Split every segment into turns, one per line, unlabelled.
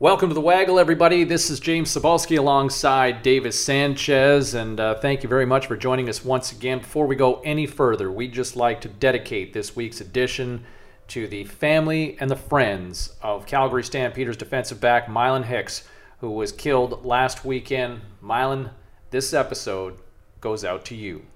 Welcome to the Waggle, everybody. This is James Cybulski alongside Davis Sanchez, and uh, thank you very much for joining us once again. Before we go any further, we'd just like to dedicate this week's edition to the family and the friends of Calgary Stampeders defensive back Mylan Hicks, who was killed last weekend. Mylan, this episode goes out to you.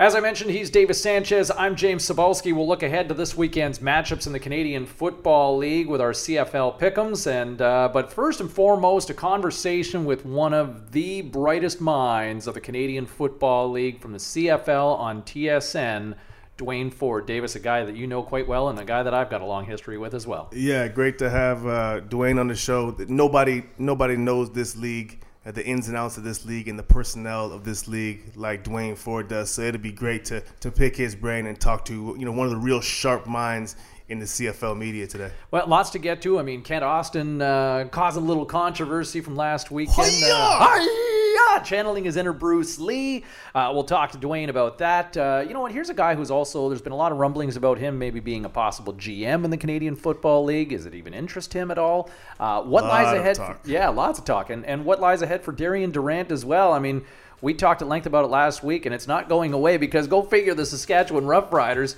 As I mentioned, he's Davis Sanchez. I'm James Cybulski. We'll look ahead to this weekend's matchups in the Canadian Football League with our CFL pick'ems. And uh, but first and foremost, a conversation with one of the brightest minds of the Canadian Football League from the CFL on TSN. Duane Forde Davis, a guy that you know quite well, and a guy that I've got a long history with as well.
Yeah, great to have uh, Duane on the show. Nobody, nobody knows this league the ins and outs of this league and the personnel of this league like Duane Forde does. So it'd be great to to pick his brain and talk to you know one of the real sharp minds in the CFL media today.
Well, lots to get to. I mean, Kent Austin uh, caused a little controversy from last weekend. Uh, channeling his inner Bruce Lee. Uh, we'll talk to Duane about that. Uh, you know what? Here's a guy who's also, there's been a lot of rumblings about him maybe being a possible GM in the Canadian Football League. Is it even interest him at all? Uh, what lies ahead? For, yeah, lots of talk. And, and what lies ahead for Darian Durant as well? I mean, we talked at length about it last week, and it's not going away because go figure the Saskatchewan Roughriders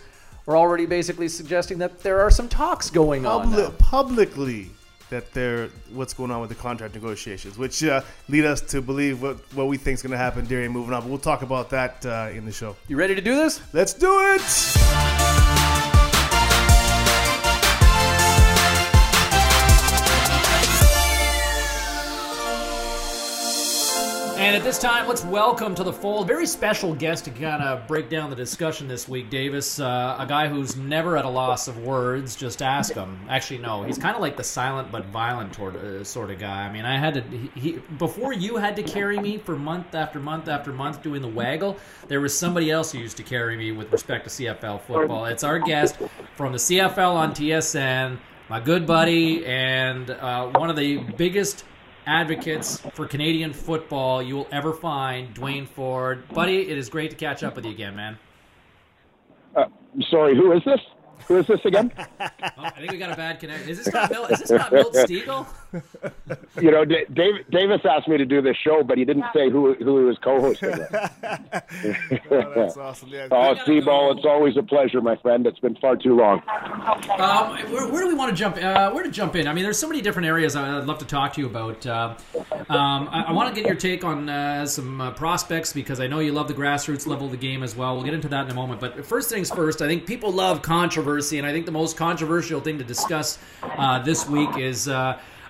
are already basically suggesting that there are some talks going
Publi-
on.
Publicly that they're what's going on with the contract negotiations, which uh, lead us to believe what, what we think is going to happen Durant moving on. But we'll talk about that uh, in the show.
You ready to do this?
Let's do it.
And at this time, let's welcome to the fold A very special guest to kind of break down the discussion this week, Davis. Uh, a guy who's never at a loss of words. Just ask him. Actually, no, he's kind of like the silent but violent toward, uh, sort of guy. I mean, I had to he, before you had to carry me for month after month after month doing the waggle. There was somebody else who used to carry me with respect to CFL football. It's our guest from the CFL on TSN, my good buddy, and uh, one of the biggest advocates for Canadian football you will ever find, Duane Forde. Buddy, it is great to catch up with you again, man.
Uh, sorry, who is this? Who is this again?
oh, I think we got a bad connection. Is this not Milt, is this not Milt Stegall?
you know, D- Dave, Davis asked me to do this show, but he didn't say who who he was co-hosting.
oh, that's awesome. Yeah.
Oh, Seaball, it's always a pleasure, my friend. It's been far too long.
Um, where, where, do we want to jump? Uh, where to jump in? I mean, there's so many different areas I'd love to talk to you about. Uh, um, I, I want to get your take on uh, some uh, prospects because I know you love the grassroots level of the game as well. We'll get into that in a moment. But first things first, I think people love controversy, and I think the most controversial thing to discuss uh, this week is.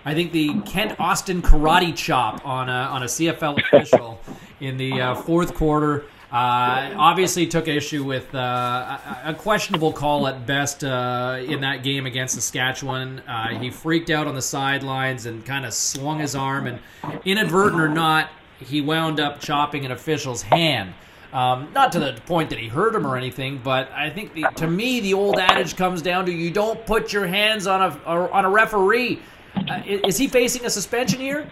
I think the Kent Austin karate chop on a, on a CFL official in the uh, fourth quarter. Uh, obviously, took issue with uh, a, a, questionable call at best uh, in that game against Saskatchewan. Uh, he freaked out on the sidelines and kind of swung his arm, and inadvertent or not, he wound up chopping an official's hand. Um, not to the point that he hurt him or anything, but I think the, to me the old adage comes down to you don't put your hands on a on a referee. Uh, is he facing a suspension here?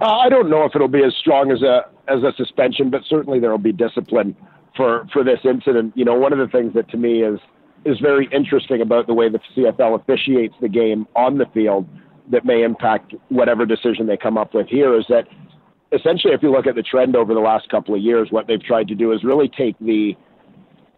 Uh, I don't know if it'll be as strong as a as a suspension, but certainly there will be discipline for for this incident. You know, one of the things that to me is is very interesting about the way the CFL officiates the game on the field that may impact whatever decision they come up with here is that essentially, if you look at the trend over the last couple of years, what they've tried to do is really take the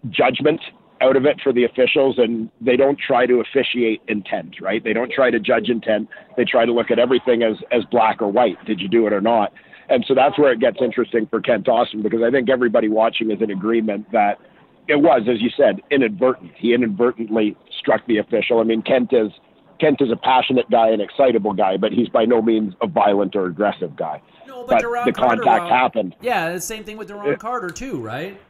judgment out of it for the officials and they don't try to officiate intent, right? They don't try to judge intent. They try to look at everything as, as black or white. Did you do it or not? And so that's where it gets interesting for Kent Austin because I think everybody watching is in agreement that it was, as you said, inadvertent. He inadvertently struck the official. I mean, Kent is Kent is a passionate guy, an excitable guy, but he's by no means a violent or aggressive guy.
No, but,
but the Carter, contact uh, happened.
Yeah, the same thing with Duron it, Carter too, right?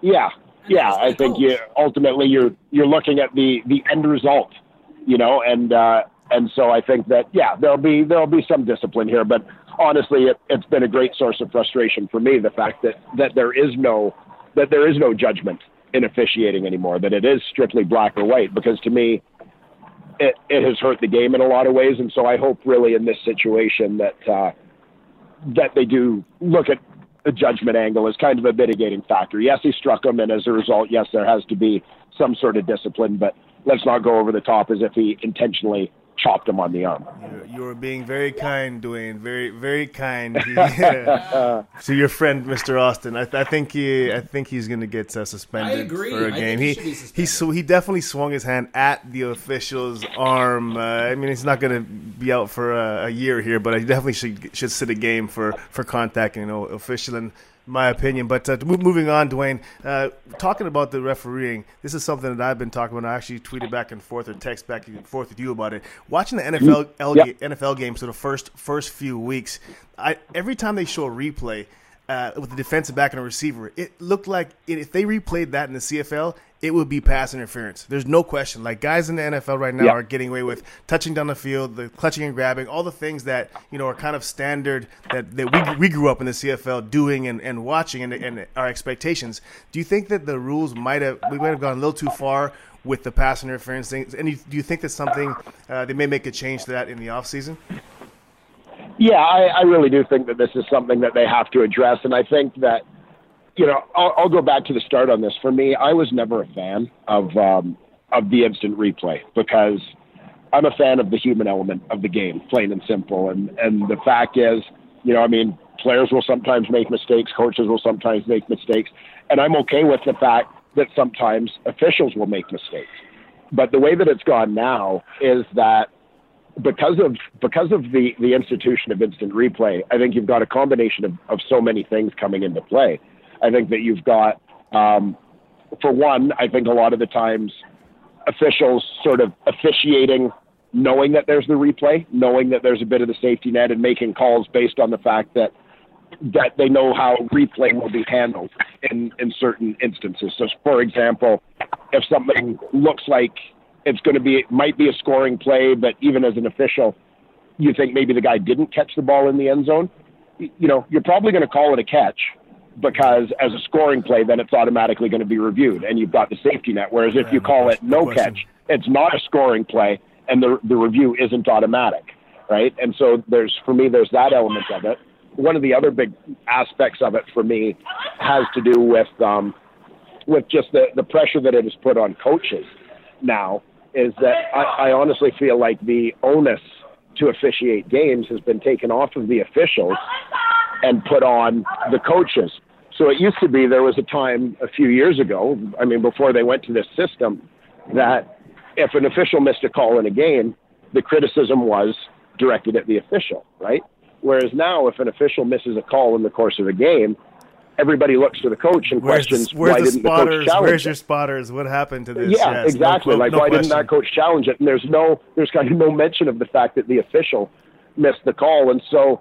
Yeah, yeah, I think you ultimately you're you're looking at the the end result, you know, and uh, and so I think that yeah, there'll be there'll be some discipline here, but honestly, it, it's been a great source of frustration for me the fact that that there is no that there is no judgment in officiating anymore, that it is strictly black or white, because to me, it it has hurt the game in a lot of ways, and so I hope really in this situation that. Uh, that they do look at the judgment angle is kind of a mitigating factor. Yes, he struck him, and as a result, yes, there has to be some sort of discipline, but let's not go over the top as if he intentionally chopped him on the arm.
You were being very kind, Duane. Very, very kind to your friend, Mr. Austin. I, I think he, I think he's going to get uh, suspended for a game.
he
he, he, he definitely swung his hand at the official's arm. Uh, I mean, he's not going to be out for a, a, year here, but he definitely should should sit a game for for contacting, you know, official and my opinion. But uh, moving on, Duane, uh, talking about the refereeing, this is something that I've been talking about. I actually tweeted back and forth or text back and forth with you about it. Watching the NFL mm-hmm. yep. NFL games for the first first few weeks, I, every time they show a replay uh, with the defensive back and a receiver, it looked like if they replayed that in the CFL, it would be pass interference. There's no question. Like guys in the NFL right now yeah. are getting away with touching down the field, the clutching and grabbing, all the things that you know are kind of standard that, that we, we grew up in the CFL doing and, and watching and, and our expectations. Do you think that the rules might have we might have gone a little too far with the pass interference things? And do you think that something uh, they may make a change to that in the off season?
Yeah, I, I really do think that this is something that they have to address, and I think that you know, I'll, I'll, go back to the start on this. For me, I was never a fan of um, of the instant replay because I'm a fan of the human element of the game, plain and simple. And and the fact is, you know, I mean, players will sometimes make mistakes, coaches will sometimes make mistakes, and I'm okay with the fact that sometimes officials will make mistakes. But the way that it's gone now is that because of because of the the institution of instant replay, I think you've got a combination of, of so many things coming into play. I think that you've got, um, for one, I think a lot of the times officials sort of officiating, knowing that there's the replay, knowing that there's a bit of the safety net, and making calls based on the fact that that they know how replay will be handled in in certain instances. So, for example, if something looks like it's going to be it might be a scoring play, but even as an official, you think maybe the guy didn't catch the ball in the end zone, you know, you're probably going to call it a catch because as a scoring play, then it's automatically going to be reviewed, and you've got the safety net. Whereas if you call it no catch, it's not a scoring play, and the the review isn't automatic, right? And so there's for me, there's that element of it. One of the other big aspects of it for me has to do with um, with just the the pressure that it has put on coaches now. Is that I, I honestly feel like the onus to officiate games has been taken off of the officials and put on the coaches. So it used to be there was a time a few years ago, I mean, before they went to this system, that if an official missed a call in a game, the criticism was directed at the official, right? Whereas now, if an official misses a call in the course of a game, everybody looks to the coach and
where's
questions
the, why
didn't
the coach
challenge
Where's
it?
your spotters? What happened to this?
Yeah,
yes,
exactly.
No,
like
no
why
question.
didn't that coach challenge it? And there's no, there's kind of no mention of the fact that the official missed the call, and so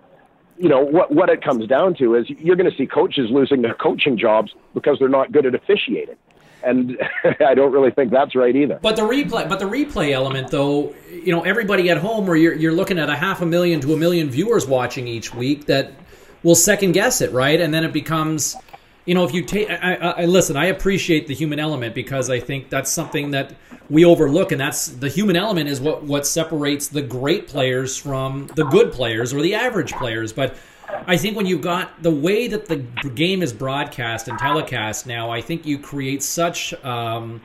you know what what it comes down to is you're going to see coaches losing their coaching jobs because they're not good at officiating and I don't really think that's right either.
But the replay, but the replay element, though, you know, everybody at home, where you're you're looking at a half a million to a million viewers watching each week, that will second guess it, right? And then it becomes, you know, if you take, I, I, I listen, I appreciate the human element because I think that's something that we overlook, and that's the human element is what what separates the great players from the good players or the average players. But I think when you've got the way that the game is broadcast and telecast now, I think you create such um,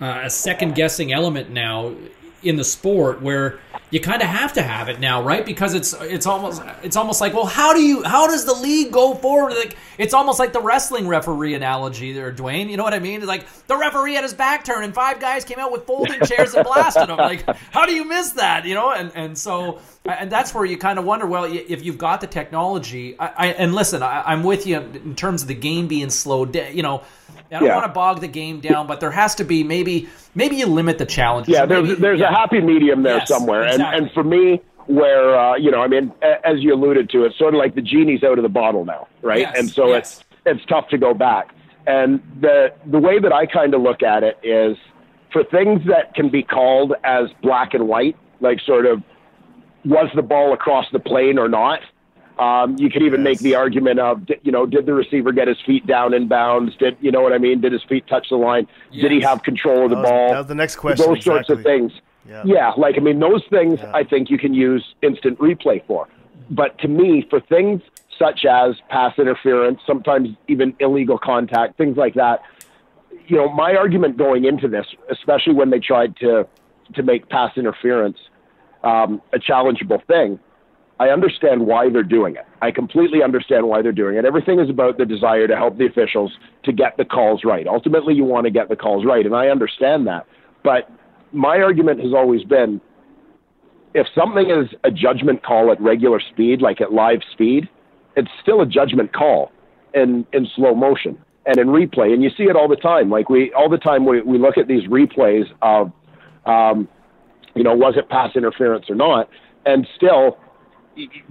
uh, a second guessing element now in the sport where you kind of have to have it now, right? Because it's it's almost it's almost like, well, how do you how does the league go forward? Like it's almost like the wrestling referee analogy there, Duane. You know what I mean? Like the referee had his back turned and five guys came out with folding chairs and blasted him. Like how do you miss that? You know, and and so and that's where you kind of wonder, well, if you've got the technology, I, I and listen, I, am with you in terms of the game being slowed. You know, I don't yeah. want to bog the game down, but there has to be maybe maybe you limit the challenges.
Yeah,
maybe,
there's there's
yeah.
a happy medium there
yes,
somewhere,
exactly.
and and for me, where uh, you know, I mean, as you alluded to, it's sort of like the genie's out of the bottle now, right?
Yes,
and so
yes.
it's it's tough to go back. And the the way that I kind of look at it is for things that can be called as black and white, like sort of was the ball across the plane or not um, you could even yes. make the argument of, you know, did the receiver get his feet down in bounds? Did you know what I mean? Did his feet touch the line? Yes. Did he have control of the
that was,
ball?
That was the next question.
Those
exactly.
sorts of things.
Yeah.
yeah, like I mean, those things
yeah.
I think you can use instant replay for. But to me, for things such as pass interference, sometimes even illegal contact, things like that, you know, my argument going into this, especially when they tried to to make pass interference um, a challengeable thing, I understand why they're doing it. I completely understand why they're doing it. Everything is about the desire to help the officials to get the calls right. Ultimately, you want to get the calls right, and I understand that. But my argument has always been if something is a judgment call at regular speed, like at live speed, it's still a judgment call in, in slow motion and in replay. And you see it all the time. Like we, all the time we, we look at these replays of, um, you know, was it pass interference or not? And still,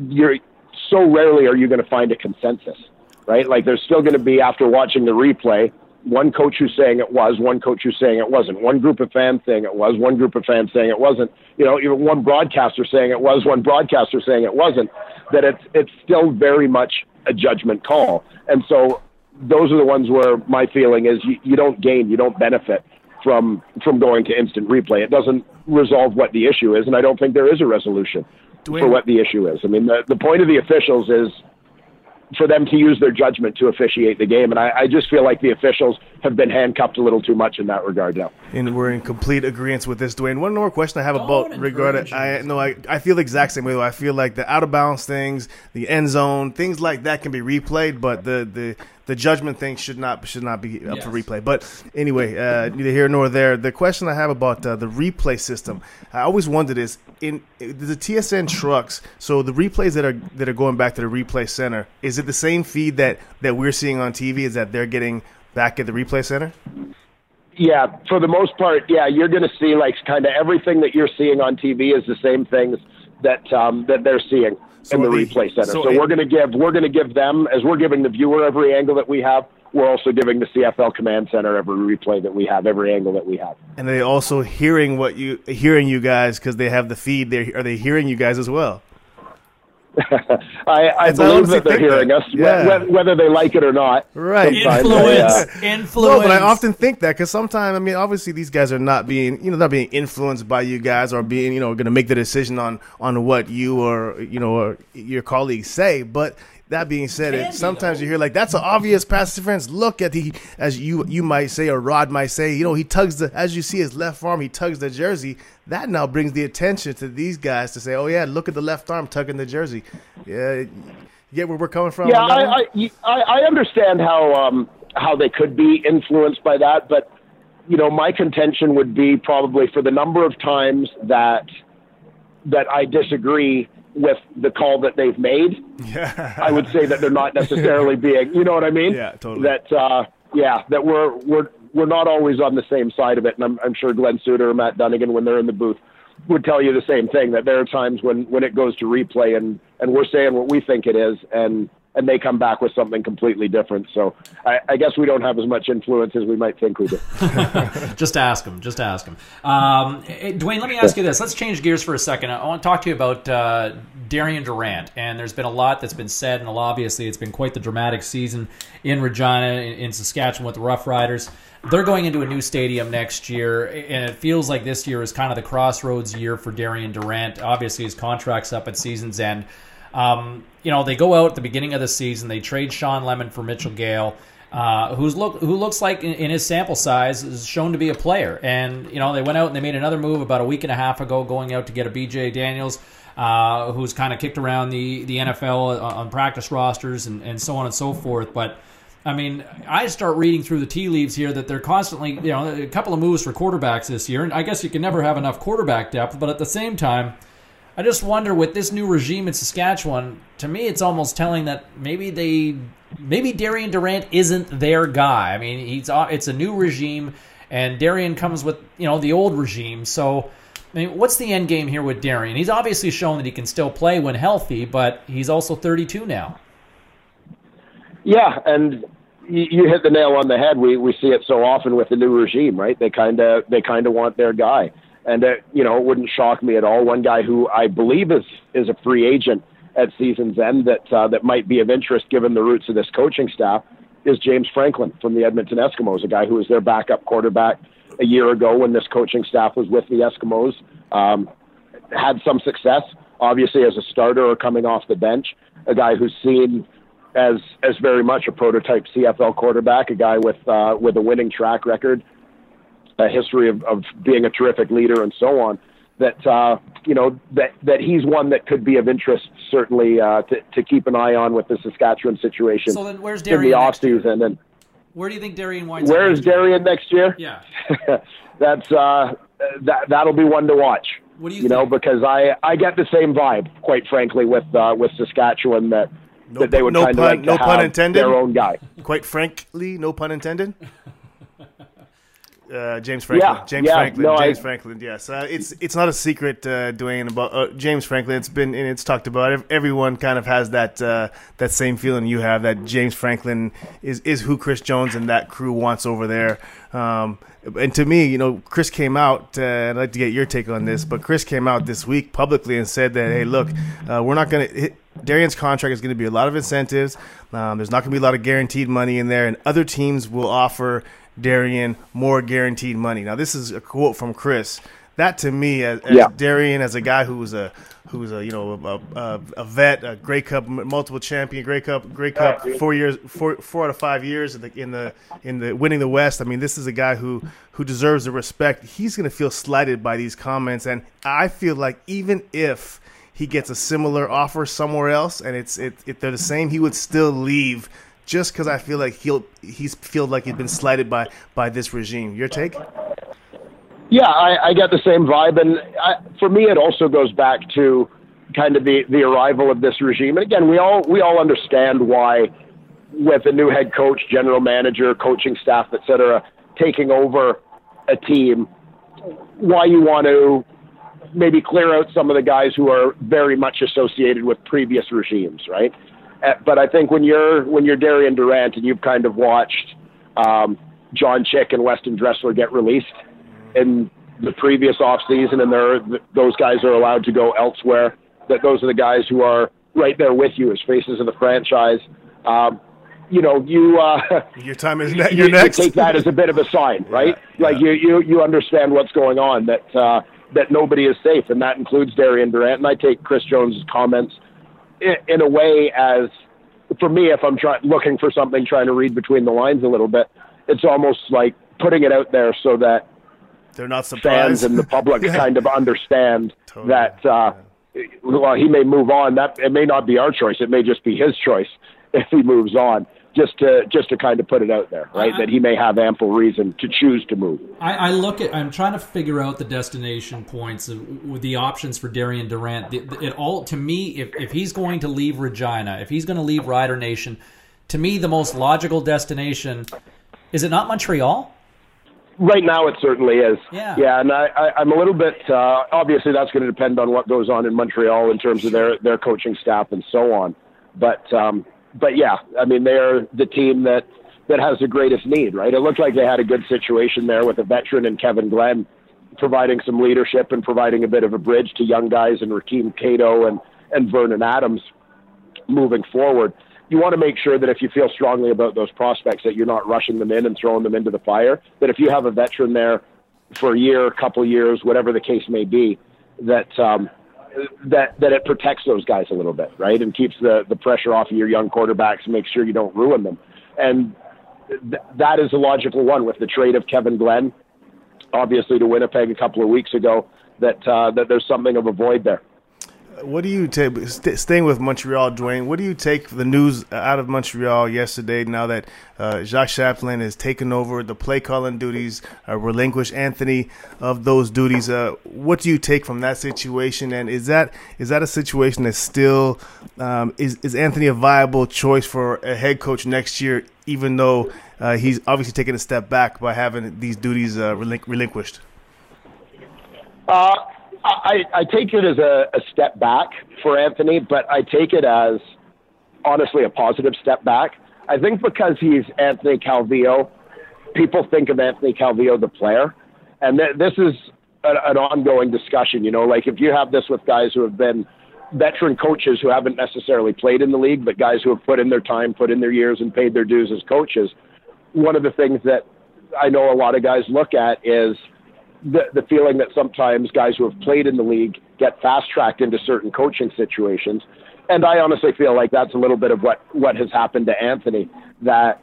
you're so rarely are you going to find a consensus, right? Like there's still going to be after watching the replay, one coach who's saying it was, one coach who's saying it wasn't, one group of fans saying it was, one group of fans saying it wasn't. You know, even one broadcaster saying it was, one broadcaster saying it wasn't. That it's it's still very much a judgment call, and so those are the ones where my feeling is you, you don't gain, you don't benefit from from going to instant replay. It doesn't resolve what the issue is, and I don't think there is a resolution Duane. for what the issue is. I mean, the, the point of the officials is for them to use their judgment to officiate the game. And I, I, just feel like the officials have been handcuffed a little too much in that regard now.
And we're in complete agreement with this, Duane. One more question I have about regarding I no, I, I feel the exact same way though. I feel like the out of bounds things, the end zone, things like that can be replayed, but the the the judgment thing should not should not be up yes. for replay. But anyway, uh, neither here nor there. The question I have about uh, the replay system, I always wondered is in the TSN trucks. So the replays that are that are going back to the replay center, is it the same feed that that we're seeing on TV? Is that they're getting back at the replay center?
Yeah, for the most part, yeah, you're going to see like kind of everything that you're seeing on TV is the same things that um, that they're seeing so in the replay center. So, so we're going to give we're going to give them as we're giving the viewer every angle that we have. We're also giving the CFL command center every replay that we have, every angle that we have.
And they also hearing what you hearing you guys because they have the feed. They are they hearing you guys as well?
I, I believe that they're hearing that. us, yeah. whether they like it or not.
Right,
influence, they, uh, influence.
No, but I often think that because sometimes, I mean, obviously these guys are not being, you know, not being influenced by you guys or being, you know, going to make the decision on on what you or you know or your colleagues say, but that being said, it, sometimes you hear like that's an obvious pass interference. Look at the as you you might say or Rod might say, you know, he tugs the as you see his left arm, he tugs the jersey. That now brings the attention to these guys to say, oh yeah, look at the left arm tugging the jersey. Yeah, you get where we're coming from.
Yeah, I, I, I understand how um, how they could be influenced by that, but you know, my contention would be probably for the number of times that that I disagree with the call that they've made, yeah. I would say that they're not necessarily being, you know what I mean?
Yeah, totally.
That, uh, yeah, that we're we're we're not always on the same side of it, and I'm, I'm sure Glenn Suitor or Matt Dunigan, when they're in the booth, would tell you the same thing. That there are times when when it goes to replay, and and we're saying what we think it is, and and they come back with something completely different. So I, I, guess we don't have as much influence as we might think we do.
just ask them. Just ask them. Um, Duane, let me ask you this. Let's change gears for a second. I want to talk to you about uh, Darian Durant. And there's been a lot that's been said, and obviously it's been quite the dramatic season in Regina, in, in Saskatchewan with the Roughriders. They're going into a new stadium next year, and it feels like this year is kind of the crossroads year for Darian Durant. Obviously, his contract's up at season's end. Um, you know, they go out at the beginning of the season. They trade Sean Lemon for Mitchell Gale, uh, who's look who looks like in, in, his sample size is shown to be a player. And you know, they went out and they made another move about a week and a half ago, going out to get a BJ Daniels. Uh, who's kind of kicked around the, the NFL on practice rosters and, and so on and so forth. But I mean, I start reading through the tea leaves here that they're constantly, you know, a couple of moves for quarterbacks this year. And I guess you can never have enough quarterback depth, but at the same time, I just wonder with this new regime in Saskatchewan, to me it's almost telling that maybe they maybe Darian Durant isn't their guy. I mean, he's uh, it's a new regime and Darian comes with, you know, the old regime. So I mean, what's the end game here with Darian? He's obviously shown that he can still play when healthy, but he's also 32 now.
Yeah, and you hit the nail on the head. We we see it so often with the new regime, right? They kind of they kind of want their guy. And uh, you know, it wouldn't shock me at all. One guy who I believe is is a free agent at season's end that uh, that might be of interest given the roots of this coaching staff is James Franklin from the Edmonton Eskimos, a guy who was their backup quarterback a year ago when this coaching staff was with the Eskimos. Um, had some success, obviously as a starter or coming off the bench. A guy who's seen as as very much a prototype CFL quarterback, a guy with uh, with a winning track record a history of, of being a terrific leader and so on. That uh, you know that that he's one that could be of interest certainly uh, to to keep an eye on with the Saskatchewan situation.
So then, where's Darian
in the
Darian?
off
next year?
season and
Where do you think Darian winds
where's
up? next year?
Darian next year?
Yeah.
That's uh, that that'll be one to watch.
What do you
You know, because I I get the same vibe, quite frankly, with uh, with Saskatchewan that
No
that they
pun-
would
no
kind of
pun-
like to
no pun
have
intended.
their own guy.
Quite frankly, no pun intended. Uh, James Franklin.
Yeah,
James
yeah,
Franklin.
no, I-
James Franklin. Yes, uh, it's it's not a secret, uh, Duane. About uh, James Franklin. It's been and it's talked about. Everyone kind of has that uh, that same feeling you have that James Franklin is is who Chris Jones and that crew wants over there. Um, and to me, you know, Chris came out. Uh, I'd like to get your take on this, but Chris came out this week publicly and said that, hey, look, uh, we're not going to. Darian's contract is going to be a lot of incentives. Um, there's not going to be a lot of guaranteed money in there, and other teams will offer Darian more guaranteed money. Now, this is a quote from Chris. That to me, as, as
Yeah.
Darian, as a guy who was a who's a you know a, a, a vet, a Grey Cup, multiple champion, Grey Cup, Grey Cup, four years, four four out of five years in the in the in the winning the West. I mean, this is a guy who who deserves the respect. He's going to feel slighted by these comments, and I feel like even if he gets a similar offer somewhere else, and it's it, if they're the same, he would still leave just because I feel like he'll he's feel like he's been slighted by by this regime. Your take?
Yeah, I, I get the same vibe, and I, for me, it also goes back to kind of the the arrival of this regime. And again, we all we all understand why, with a new head coach, general manager, coaching staff, et cetera, taking over a team, why you want to maybe clear out some of the guys who are very much associated with previous regimes, right? Uh, but I think when you're when you're Darian Durant and you've kind of watched um, John Chick and Weston Dressler get released in the previous off season, and they're, those guys are allowed to go elsewhere. That those are the guys who are right there with you as faces of the franchise. Um, you know, you uh,
Your time is ne-
you,
you're
you
next.
take that as a bit of a sign, right?
Yeah,
Like you, you, you understand what's going on. That uh, that nobody is safe, and that includes Darian Durant. And I take Chris Jones's comments in, a way as, for me, if I'm trying looking for something, trying to read between the lines a little bit, it's almost like putting it out there so that
They're not surprised.
fans and the public
Yeah.
kind of understand
Totally.
that uh, well he may move on. That it may not be our choice. It may just be his choice if he moves on just to just to kind of put it out there right
I-
that he may have ample reason to choose to move
I, I look at. I'm trying to figure out the destination points of, with the options for Darian Durant. The- the- It all to me, if if he's going to leave Regina, if he's going to leave Rider Nation, to me the most logical destination is it not Montreal?
right now it certainly is
Yeah.
yeah and I, I i'm a little bit uh obviously that's going to depend on what goes on in montreal in terms of their their coaching staff and so on but um but yeah i mean they're the team that that has the greatest need right it looked like they had a good situation there with a veteran and kevin glenn providing some leadership and providing a bit of a bridge to young guys and Rakeem Cato and, and Vernon Adams moving forward. You want to make sure that if you feel strongly about those prospects, that you're not rushing them in and throwing them into the fire. That if you have a veteran there for a year, a couple years, whatever the case may be, that um, that that it protects those guys a little bit, right, and keeps the the pressure off of your young quarterbacks and makes sure you don't ruin them. And th- that is a logical one with the trade of Kevin Glenn obviously to Winnipeg a couple of weeks ago that uh, that there's something of a void there.
What do you take? St- staying with Montreal, Duane. What do you take the news out of Montreal yesterday? Now that uh, Jacques Chapdelaine has taken over the play calling duties, uh, relinquished Anthony of those duties. Uh, what do you take from that situation? And is that is that a situation that still um, is is Anthony a viable choice for a head coach next year? Even though uh, he's obviously taken a step back by having these duties uh, relinqu- relinquished.
Uh, I, I take it as a, a step back for Anthony, but I take it as honestly a positive step back. I think because he's Anthony Calvillo, people think of Anthony Calvillo the player, and th- this is a, an ongoing discussion. You know, like if you have this with guys who have been veteran coaches who haven't necessarily played in the league, but guys who have put in their time, put in their years, and paid their dues as coaches. One of the things that I know a lot of guys look at is the, the feeling that sometimes guys who have played in the league get fast tracked into certain coaching situations. And I honestly feel like that's a little bit of what, what has happened to Anthony. That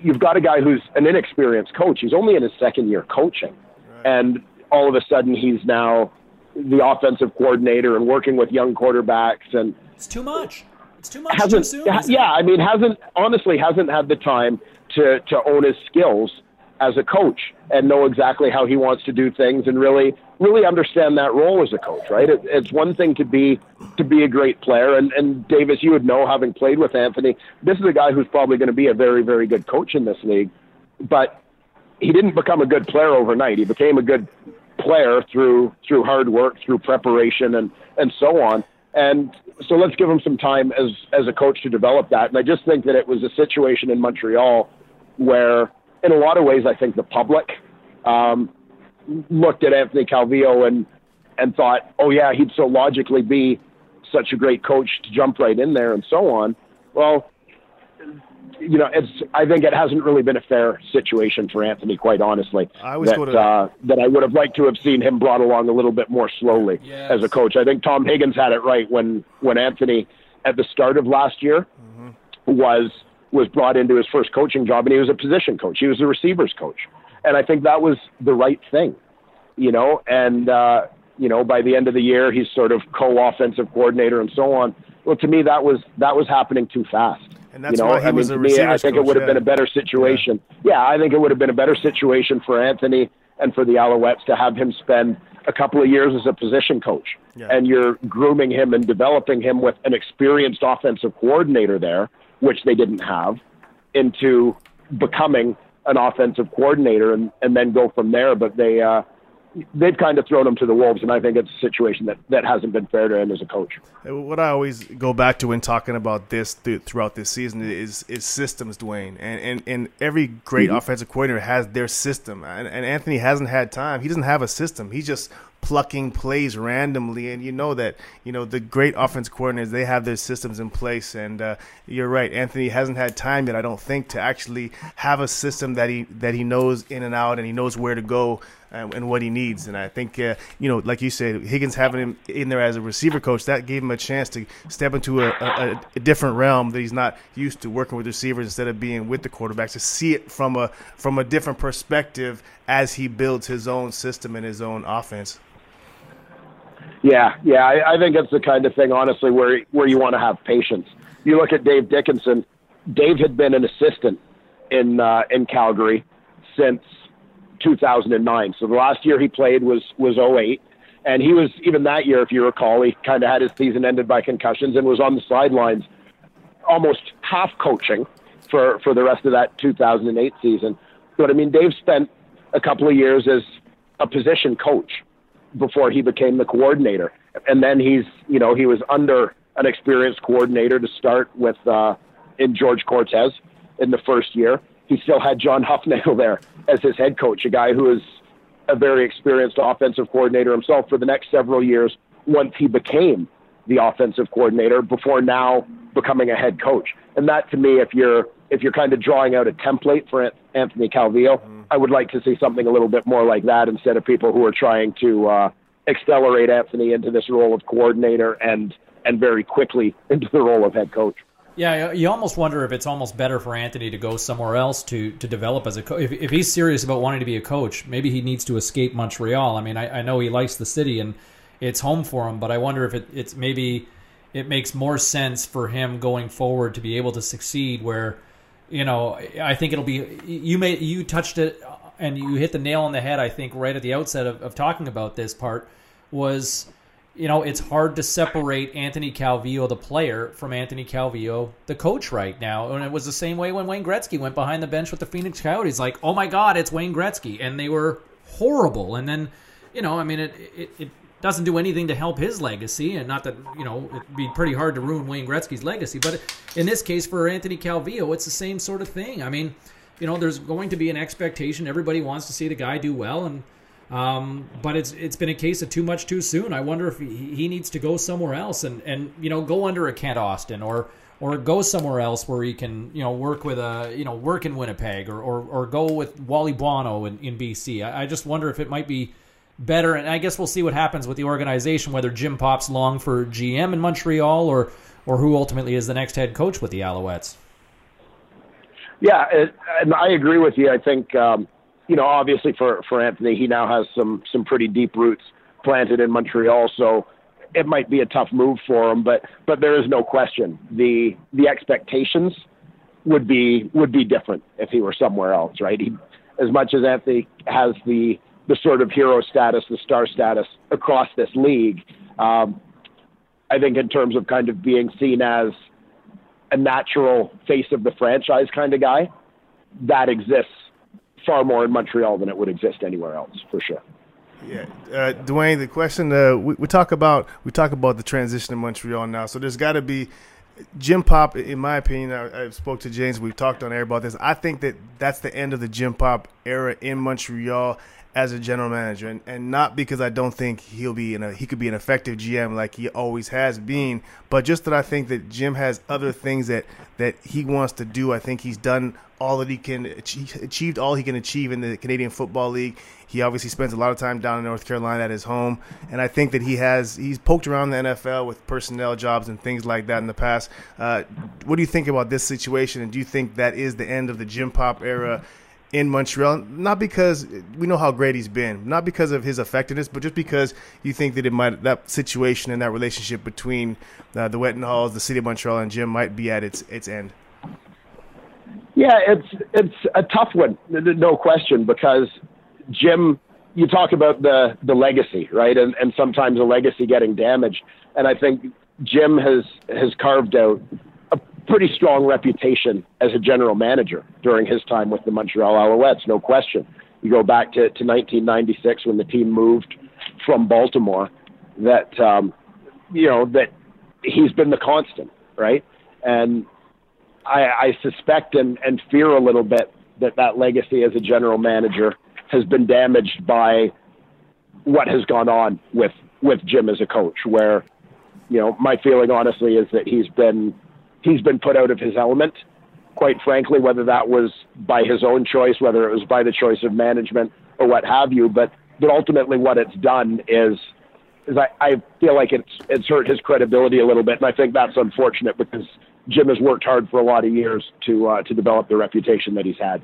you've got a guy who's an inexperienced coach. He's only in his second year coaching. And all of a sudden he's now the offensive coordinator and working with young quarterbacks and
it's too much. It's too much.
Hasn't,
too soon,
yeah, I mean, hasn't honestly hasn't had the time to to own his skills as a coach and know exactly how he wants to do things and really really understand that role as a coach right? It, it's one thing to be to be a great player. And and Davis you would know having played with Anthony this is a guy who's probably going to be a very very good coach in this league but he didn't become a good player overnight. He became a good player through through hard work through preparation and and so on. And so let's give him some time as as a coach to develop that. And I just think that it was a situation in Montreal where in a lot of ways, I think the public um, looked at Anthony Calvillo and and thought, oh yeah, he'd so logically be such a great coach to jump right in there and so on. Well, you know, it's I think it hasn't really been a fair situation for Anthony, quite honestly.
I was
that,
to...
uh, that I would have liked to have seen him brought along a little bit more slowly
yes.
as a coach. I think Tom Higgins had it right when when Anthony at the start of last year mm-hmm. was was brought into his first coaching job, and he was a position coach. He was a receivers coach, and I think that was the right thing, you know. And uh, you know, by the end of the year, he's sort of co-offensive coordinator and so on. Well, to me, that was that was happening too fast.
And that's
you know,
why he
I mean,
was a
me, I think
coach,
it would have
yeah.
been a better situation. Yeah. yeah, I think it would have been a better situation for Anthony and for the Alouettes to have him spend a couple of years as a position coach.
Yeah.
And you're grooming him and developing him with an experienced offensive coordinator there, which they didn't have into becoming an offensive coordinator and, and then go from there. But they uh, they've kind of thrown him to the wolves, and I think it's a situation that, that hasn't been fair to him as a coach.
What I always go back to when talking about this th- throughout this season is is systems, Duane, and and, and every great
Mm-hmm.
offensive coordinator has their system, and, and Anthony hasn't had time. He doesn't have a system. He's just plucking plays randomly, and you know that you know the great offense coordinators they have their systems in place. And uh, you're right, Anthony hasn't had time yet. I don't think to actually have a system that he that he knows in and out, and he knows where to go and, what he needs. And I think uh, you know, like you said, Higgins having him in there as a receiver coach that gave him a chance to step into a, a, a different realm that he's not used to working with receivers instead of being with the quarterbacks to see it from a from a different perspective as he builds his own system and his own offense.
Yeah, yeah, I, I think it's the kind of thing, honestly, where where you want to have patience. You look at Dave Dickenson. Dave had been an assistant in uh, in Calgary since 2009. So the last year he played was was 08, and he was even that year, if you recall, he kind of had his season ended by concussions and was on the sidelines, almost half coaching for for the rest of that 2008 season. But I mean, Dave spent a couple of years as a position coach before he became the coordinator. And then he's, you know, he was under an experienced coordinator to start with uh, in George Cortez in the first year. He still had John Hufnagel there as his head coach, a guy who is a very experienced offensive coordinator himself for the next several years once he became the offensive coordinator before now becoming a head coach. And that to me, if you're if you're kind of drawing out a template for Anthony Calvillo, mm-hmm. I would like to see something a little bit more like that instead of people who are trying to uh, accelerate Anthony into this role of coordinator and and very quickly into the role of head coach.
Yeah, you almost wonder if it's almost better for Anthony to go somewhere else to to develop as a coach. If, if he's serious about wanting to be a coach, maybe he needs to escape Montreal. I mean, I, I know he likes the city and it's home for him, but I wonder if it, it's maybe it makes more sense for him going forward to be able to succeed where you know, I think it'll be you may you touched it and you hit the nail on the head. I think right at the outset of, of talking about this part was, you know, it's hard to separate Anthony Calvillo the player from Anthony Calvillo the coach right now. And it was the same way when Wayne Gretzky went behind the bench with the Phoenix Coyotes. Like, oh my God, it's Wayne Gretzky, and they were horrible. And then, you know, I mean, it it, it doesn't do anything to help his legacy, and not that you know it'd be pretty hard to ruin Wayne Gretzky's legacy. But in this case, for Anthony Calvillo, it's the same sort of thing. I mean, you know, there's going to be an expectation. Everybody wants to see the guy do well, and um, but it's it's been a case of too much too soon. I wonder if he, he needs to go somewhere else and and you know go under a Kent Austin or or go somewhere else where he can you know work with a you know work in Winnipeg or or, or go with Wally Buono in, in BC. I, I just wonder if it might be better. And I guess we'll see what happens with the organization, whether Jim pops long for GM in Montreal or or who ultimately is the next head coach with the Alouettes.
Yeah, and I agree with you. I think um, you know, obviously for for Anthony, he now has some some pretty deep roots planted in Montreal, so it might be a tough move for him. But but there is no question the the expectations would be would be different if he were somewhere else, right? He, as much as Anthony has the the sort of hero status, the star status across this league, um, I think in terms of kind of being seen as a natural face of the franchise kind of guy, that exists far more in Montreal than it would exist anywhere else, for sure.
Yeah, uh, Duane. The question uh, we, we talk about we talk about the transition in Montreal now. So there's got to be Jim Popp, In my opinion, I, I, spoke to James. We've talked on air about this. I think that that's the end of the Jim Popp era in Montreal as a general manager, and, and not because I don't think he'll be in a he could be an effective GM like he always has been, but just that I think that Jim has other things that that he wants to do. I think he's done all that he can achieve, achieved all he can achieve in the Canadian Football League. He obviously spends a lot of time down in North Carolina at his home, and I think that he has he's poked around the NFL with personnel jobs and things like that in the past. Uh, what do you think about this situation, and do you think that is the end of the Jim Popp era? In Montreal, not because we know how great he's been, not because of his effectiveness, but just because you think that it might that situation and that relationship between uh, the Wetenhalls, the city of Montreal, and Jim might be at its its end.
Yeah, it's it's a tough one, no question, because Jim, you talk about the the legacy, right, and and sometimes a legacy getting damaged, and I think Jim has has carved out pretty strong reputation as a general manager during his time with the Montreal Alouettes, no question. You go back to, to 1996 when the team moved from Baltimore, that um, you know that he's been the constant, right? And I, I suspect and, and fear a little bit that that legacy as a general manager has been damaged by what has gone on with with Jim as a coach. Where you know my feeling honestly is that he's been he's been put out of his element. Quite frankly, whether that was by his own choice, whether it was by the choice of management or what have you, but but ultimately what it's done is is I, I feel like it's it's hurt his credibility a little bit, and I think that's unfortunate because Jim has worked hard for a lot of years to uh, to develop the reputation that he's had.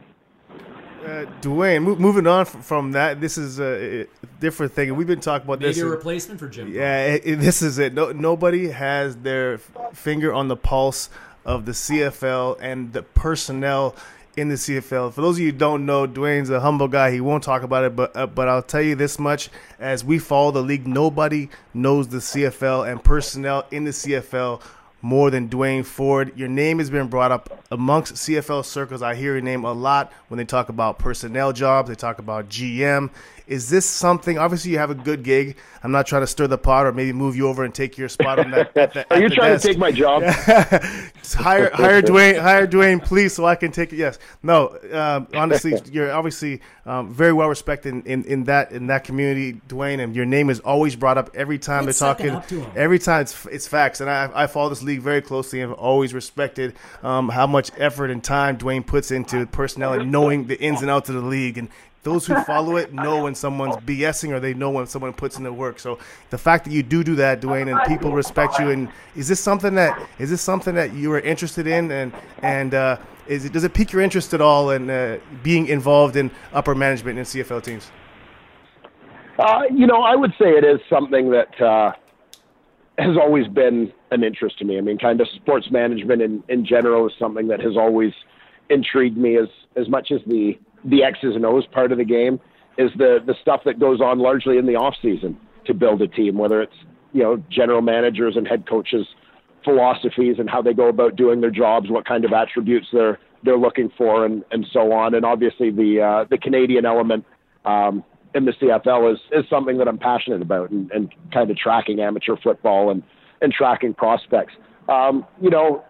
Uh, Duane, mo- moving on from that, this is a different thing, and we've been talking about
Maybe
this.
Maybe a replacement for Jim.
Yeah, it, it, this is it. No, nobody has their finger on the pulse of the CFL and the personnel in the CFL. For those of you who don't know, Duane's a humble guy. He won't talk about it, but uh, but I'll tell you this much: as we follow the league, nobody knows the CFL and personnel in the CFL more than Duane Forde. Your name has been brought up amongst CFL circles. I hear your name a lot when they talk about personnel jobs, they talk about GM. Is this something? Obviously, you have a good gig. I'm not trying to stir the pot or maybe move you over and take your spot on that.
At the, Are you trying desk. to take my job?
hire, hire Duane, hire Duane, please, so I can take it. Yes, no. Um, honestly, you're obviously um, very well respected in, in, in, that in that community, Duane, and your name is always brought up every time
What's
they're talking. Every time it's it's facts, and I I follow this league very closely and have always respected um, how much effort and time Duane puts into personnel and knowing the ins and outs of the league and those who follow it know when someone's BSing or they know when someone puts in the work. So the fact that you do do that, Duane, and people respect you, and is this something that is this something that you are interested in, and and uh, is it does it pique your interest at all in uh, being involved in upper management in CFL teams?
Uh, you know, I would say it is something that uh, has always been an interest to me. I mean, kind of sports management in, in general is something that has always intrigued me as as much as the the X's and O's part of the game is the the stuff that goes on largely in the off season to build a team, whether it's you know general managers and head coaches philosophies and how they go about doing their jobs, what kind of attributes they're they're looking for, and and so on. And obviously the uh, the Canadian element um, in the CFL is is something that I'm passionate about, and, and kind of tracking amateur football and and tracking prospects. Um, you know,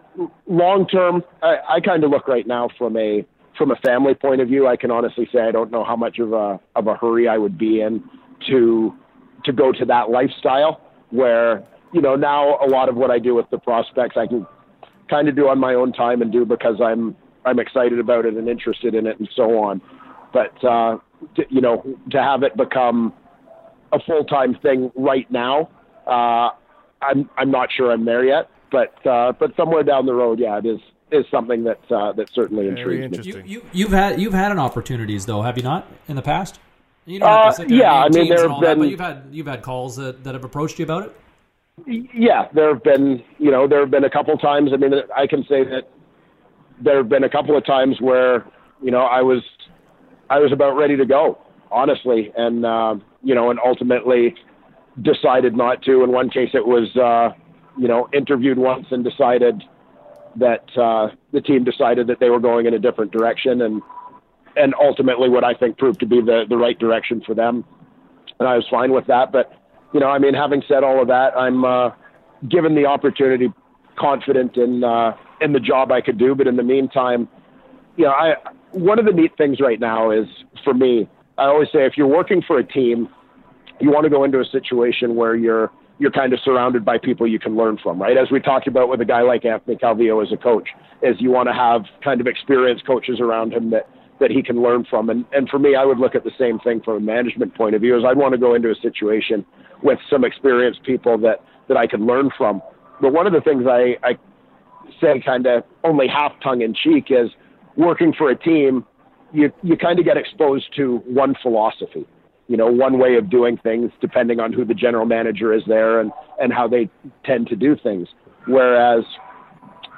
long term, I, I kind of look right now from a from a family point of view, I can honestly say I don't know how much of a of a hurry I would be in to to go to that lifestyle where you know now a lot of what I do with the prospects I can kind of do on my own time and do because I'm I'm excited about it and interested in it and so on. But uh, to, you know to have it become a full time thing right now, uh, I'm I'm not sure I'm there yet. But uh, but somewhere down the road, yeah, it is is something that uh, that certainly intrigues
me. You, you, you've had you've had an opportunities though, have you not, in the past? You don't have
Uh,
to sit there
yeah, I
name
mean,
teams
there
and all
have
that, but you've had you've had calls that, that have approached you about it.
Yeah, there have been, you know, there have been a couple times. I mean, I can say that there have been a couple of times where, you know, I was, I was about ready to go, honestly, and uh, you know, and ultimately decided not to. In one case, it was, uh, you know, interviewed once and decided that uh, the team decided that they were going in a different direction, and and ultimately, what I think proved to be the the right direction for them, and I was fine with that, but you know, I mean, having said all of that, I'm uh, given the opportunity, confident in uh, in the job I could do. But in the meantime, you know, I one of the neat things right now is for me. I always say if you're working for a team, you want to go into a situation where you're you're kind of surrounded by people you can learn from, right? As we talked about with a guy like Anthony Calvillo as a coach, is you want to have kind of experienced coaches around him that that he can learn from. And and for me, I would look at the same thing from a management point of view. Is I'd want to go into a situation with some experienced people that that I could learn from. But one of the things I, I say kind of only half tongue in cheek is working for a team, you you kind of get exposed to one philosophy, you know, one way of doing things depending on who the general manager is there and and how they tend to do things. Whereas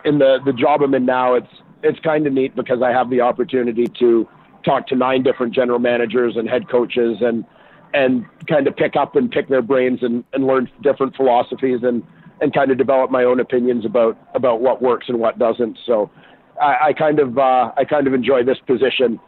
in the the job I'm in now, it's it's kind of neat because I have the opportunity to talk to nine different general managers and head coaches and and kind of pick up and pick their brains and, and learn different philosophies and, and kind of develop my own opinions about, about what works and what doesn't. So I, I kind of uh, I kind of enjoy this position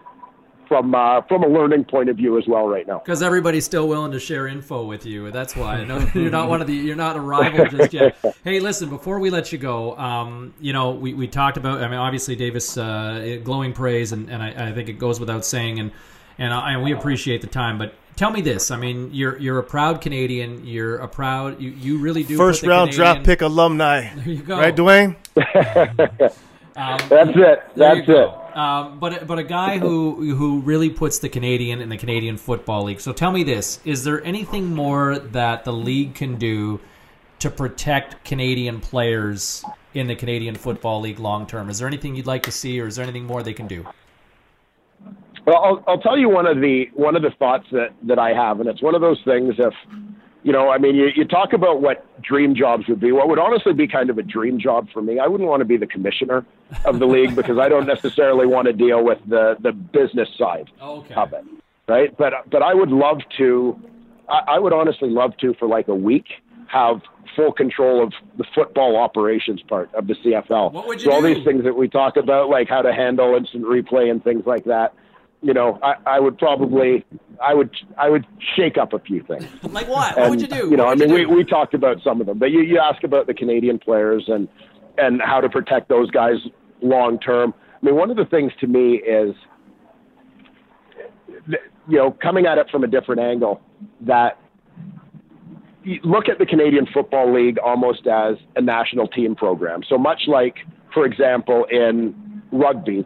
from uh, from a learning point of view as well right now.
Because everybody's still willing to share info with you. That's why I know you're not one of the you're not a rival just yet. Hey, listen, before we let you go, um, you know we, we talked about. I mean, obviously Davis uh, glowing praise, and, and I, I think it goes without saying, and and, I, and we appreciate the time. But tell me this: I mean, you're you're a proud Canadian. You're a proud. You, you really do
First
put the
round
Canadian-
draft pick alumni.
There you go.
Right, Duane?
Um,
That's it. That's
you go.
it.
Um, but but a guy who who really puts the Canadian in the Canadian Football League. So tell me this: Is there anything more that the league can do to protect Canadian players in the Canadian Football League long term? Is there anything you'd like to see, or is there anything more they can do?
Well, I'll, I'll tell you one of the one of the thoughts that that I have, and it's one of those things. If you know, I mean, you, you talk about what dream jobs would be. What would honestly be kind of a dream job for me? I wouldn't want to be the commissioner of the league because I don't necessarily want to deal with the the business side
Okay.
of it, right? But but I would love to. I, I would honestly love to for like a week have full control of the football operations part of the CFL.
What would you
so all these things that we talk about, like how to handle instant replay and things like that. You know, I, I would probably, I would, I would shake up a few things.
Like what? What would you do?
You know, I mean, we, we talked about some of them, but you, you ask about the Canadian players and and how to protect those guys long term. I mean, one of the things to me is, you know, coming at it from a different angle, that you look at the Canadian Football League almost as a national team program. So much like, for example, in rugby,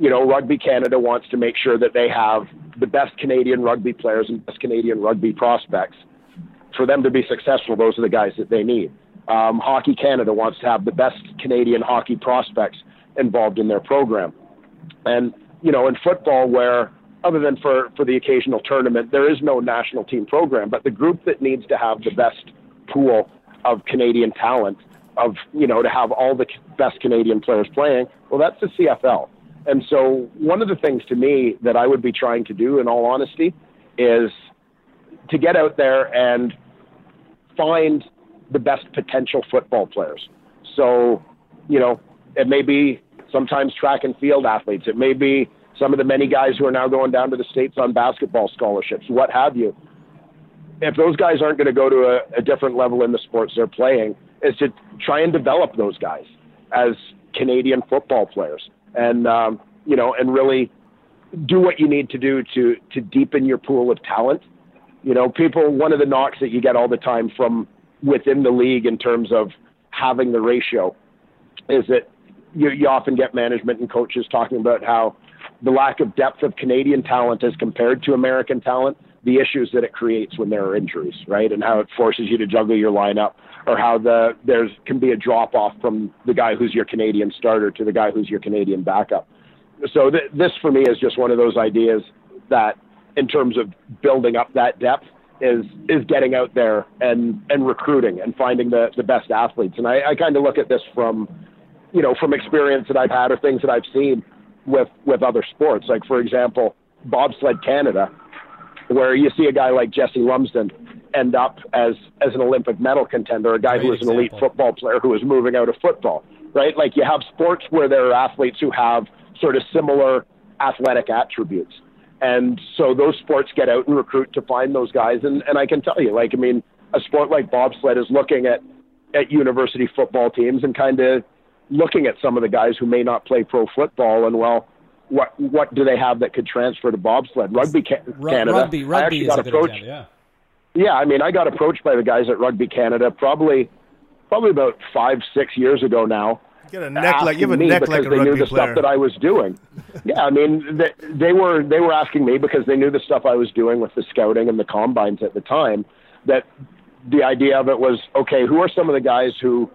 you know, Rugby Canada wants to make sure that they have the best Canadian rugby players and best Canadian rugby prospects. For them to be successful, those are the guys that they need. Um, Hockey Canada wants to have the best Canadian hockey prospects involved in their program. And, you know, in football, where other than for, for the occasional tournament, there is no national team program, but the group that needs to have the best pool of Canadian talent, of, you know, to have all the best Canadian players playing, well, that's the CFL. And so, one of the things to me that I would be trying to do, in all honesty, is to get out there and find the best potential football players. So, you know, it may be sometimes track and field athletes. It may be some of the many guys who are now going down to the States on basketball scholarships, what have you. If those guys aren't going to go to a, a different level in the sports they're playing, is to try and develop those guys as Canadian football players and, um, you know, and really do what you need to do to, to deepen your pool of talent. You know, people, one of the knocks that you get all the time from within the league in terms of having the ratio is that you, you often get management and coaches talking about how the lack of depth of Canadian talent as compared to American talent, the issues that it creates when there are injuries, right? And how it forces you to juggle your lineup or how the there's can be a drop off from the guy who's your Canadian starter to the guy who's your Canadian backup. So th- this for me is just one of those ideas that in terms of building up that depth is is getting out there and and recruiting and finding the the best athletes. And I, I kind of look at this from you know from experience that I've had or things that I've seen with with other sports. Like for example, bobsled Canada, where you see a guy like Jesse Lumsden end up as as an Olympic medal contender, a guy
Great
who was an elite football player who is moving out of football, right? Like you have sports where there are athletes who have sort of similar athletic attributes. And so those sports get out and recruit to find those guys. And, and I can tell you, like, I mean, a sport like bobsled is looking at, at university football teams and kind of looking at some of the guys who may not play pro football and, well, what what do they have that could transfer to bobsled? Rugby ca-
Ru-
Canada.
Rugby,
I
rugby
actually
is
got
a good
approached.
example. Yeah.
Yeah, I mean, I got approached by the guys at Rugby Canada probably probably about five, six years ago now.
You got a neck like you have a
asking me
neck
because
like a
they knew the
player.
stuff that I was doing. yeah, I mean, they, they were they were asking me because they knew the stuff I was doing with the scouting and the combines at the time. That the idea of it was okay. Who are some of the guys who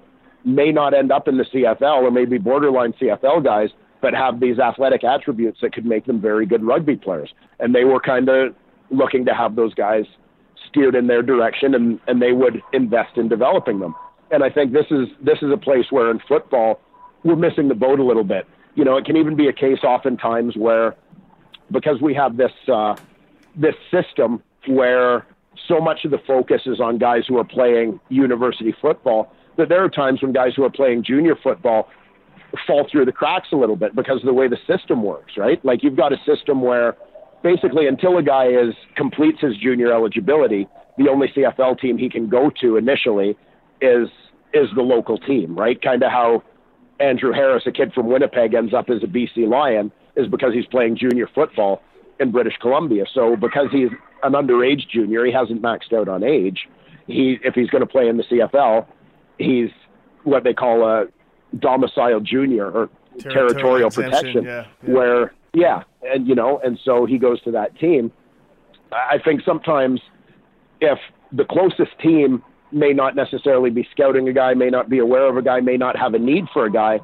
may not end up in the CFL or maybe borderline CFL guys, but have these athletic attributes that could make them very good rugby players? And they were kind of looking to have those guys steered in their direction, and and they would invest in developing them. And I think this is this is a place where in football we're missing the boat a little bit. You know, it can even be a case oftentimes where because we have this uh, this system where so much of the focus is on guys who are playing university football that there are times when guys who are playing junior football fall through the cracks a little bit because of the way the system works, right? Like you've got a system where basically until a guy is completes his junior eligibility, the only CFL team he can go to initially is is the local team, right? Kind of how Andrew Harris, a kid from Winnipeg, ends up as a BC Lion is because he's playing junior football in British Columbia. So because he's an underage junior, he hasn't maxed out on age. He if he's going to play in the CFL, he's what they call a domicile junior or
Territorial
territorial, protection,
yeah, yeah.
where yeah, and you know, and so he goes to that team. I think sometimes if the closest team may not necessarily be scouting a guy, may not be aware of a guy, may not have a need for a guy,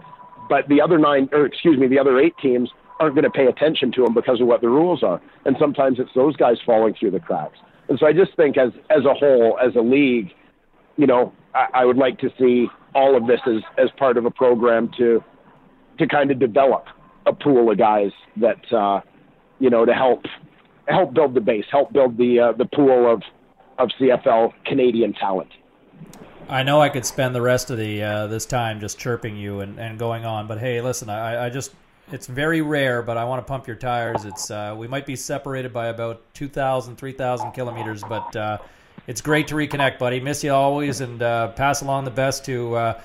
but the other nine, or excuse me, the other eight teams aren't going to pay attention to him because of what the rules are. And sometimes it's those guys falling through the cracks. And so I just think as, as a whole, as a league, you know, I, I would like to see all of this as, as part of a program to, to kind of develop a pool of guys that, uh, you know, to help, help build the base, help build the, uh, the pool of, of CFL Canadian talent.
I know I could spend the rest of the uh, this time just chirping you and, and going on, but hey, listen, I, I just it's very rare, but I want to pump your tires. It's uh, we might be separated by about 2,000, 3,000 kilometers, but uh, it's great to reconnect, buddy. Miss you always, and uh, pass along the best to uh,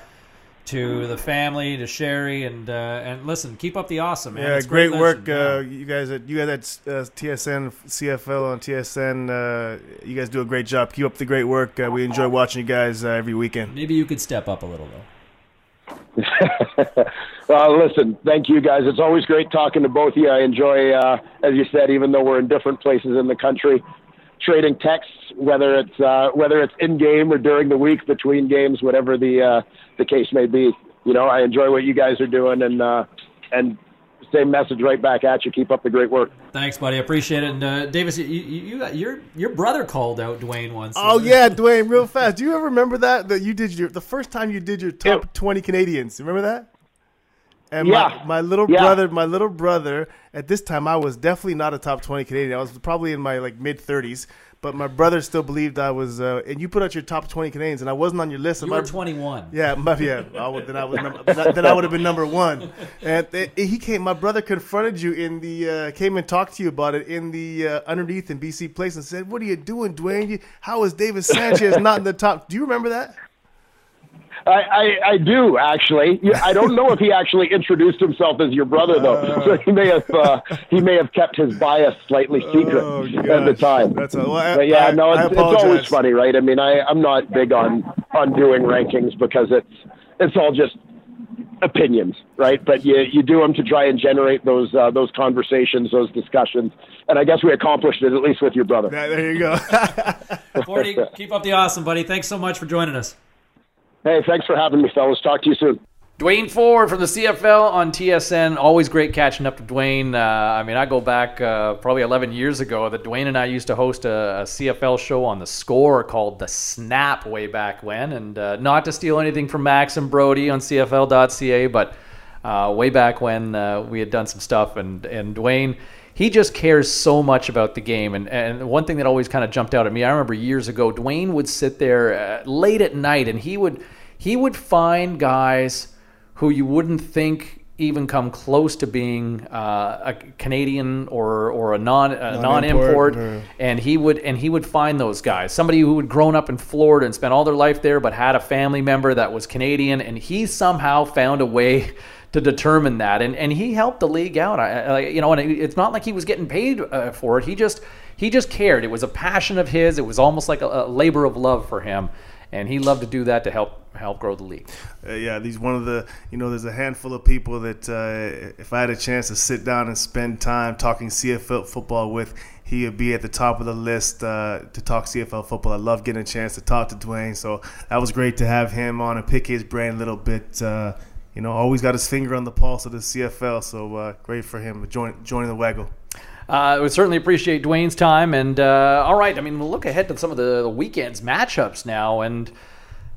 to the family, to Sherry, and uh, and listen, keep up the awesome, man.
Yeah,
It's
great work, uh, you guys. At, you guys at uh, TSN CFL on TSN. Uh, you guys do a great job. Keep up the great work. Uh, we enjoy watching you guys uh, every weekend.
Maybe you could step up a little though.
well, listen, thank you guys. It's always great talking to both of you. I enjoy, uh, as you said, even though we're in different places in the country, trading texts, whether it's uh, whether it's in game or during the week between games, whatever the uh, the case may be. You know, I enjoy what you guys are doing, and uh, and same message right back at you. Keep up the great work.
Thanks, buddy. I appreciate it. And uh, Davis, you, you, you your your brother called out Duane once.
Oh yeah, Duane, real fast. Do you ever remember that that you did your the first time you did your top
Yeah.
twenty Canadians? Remember that? And
Yeah.
my, my little
Yeah.
brother, my little brother, at this time I was definitely not a top twenty Canadian. I was probably in my like mid thirties, but my brother still believed I was. Uh, and you put out your top twenty Canadians, and I wasn't on your list.
You
my,
were 21.
Yeah, my, yeah. I would, then I was number, then I- would have been number one. And th- he came. My brother confronted you in the uh, came and talked to you about it in the uh, underneath in BC Place and said, "What are you doing, Duane? How is David Sanchez not in the top? Do you remember that?"
I, I, I do actually. I don't know if he actually introduced himself as your brother though, so he may have uh, he may have kept his bias slightly secret
Oh,
at the time.
That's a, well, I,
but yeah,
I-
no, it's, it's always funny, right? I mean, I I'm not big on on doing rankings because it's it's all just opinions, right? But you you do them to try and generate those uh, those conversations, those discussions, and I guess we accomplished it at least with your brother.
Yeah, there you go.
40, keep up the awesome, buddy. Thanks so much for joining us.
Hey, thanks for having me, fellas. Talk to you soon.
Duane Forde from the CFL on TSN. Always great catching up to Duane. Uh, I mean, I go back uh, probably 11 years ago that Duane and I used to host a, a, CFL show on the score called The Snap way back when. And uh, not to steal anything from Max and Brody on CFL.ca, but uh, way back when uh, we had done some stuff. And, and Duane, he just cares so much about the game. And, and one thing that always kind of jumped out at me, I remember years ago, Duane would sit there uh, late at night and he would he would find guys who you wouldn't think even come close to being uh, a Canadian or or a non a non-import, non and he would and he would find those guys. Somebody who had grown up in Florida and spent all their life there, but had a family member that was Canadian, and he somehow found a way to determine that, and and he helped the league out. I, I you know, and it's not like he was getting paid uh, for it. He just he just cared. It was a passion of his. It was almost like a, a labor of love for him and he loved to do that to help help grow the league.
Uh, yeah, he's one of the you know there's a handful of people that uh, if I had a chance to sit down and spend time talking CFL football with, he would be at the top of the list uh, to talk CFL football. I love getting a chance to talk to Duane, so that was great to have him on and pick his brain a little bit. You know, always got his finger on the pulse of the CFL, so uh, great for him join, joining the waggle.
Uh, we certainly appreciate Duane's time. And uh, all right, I mean, we'll look ahead to some of the, the weekend's matchups now. And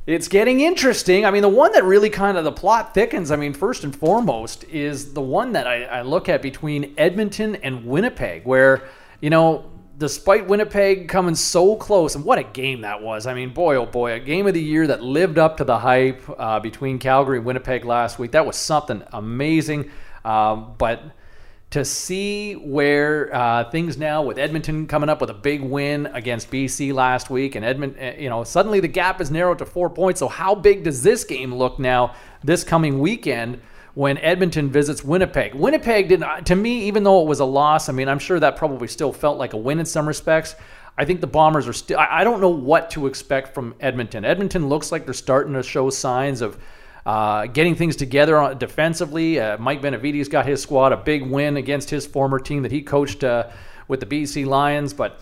it's getting interesting. I mean, the one that really kind of the plot thickens, I mean, first and foremost, is the one that I, I look at between Edmonton and Winnipeg, where, you know, despite Winnipeg coming so close, and what a game that was. I mean, boy, oh boy, a game of the year that lived up to the hype uh, between Calgary and Winnipeg last week. That was something amazing. Um, but to see where uh, things now with Edmonton coming up with a big win against BC last week, and Edmonton, eh, you know, suddenly the gap is narrowed to four points. So how big does this game look now this coming weekend? When Edmonton visits Winnipeg, Winnipeg did not, to me, even though it was a loss. I mean, I'm sure that probably still felt like a win in some respects. I think the Bombers are still. I don't know what to expect from Edmonton. Edmonton looks like they're starting to show signs of uh, getting things together defensively. Uh, Mike Benevides got his squad a big win against his former team that he coached uh, with the BC Lions. But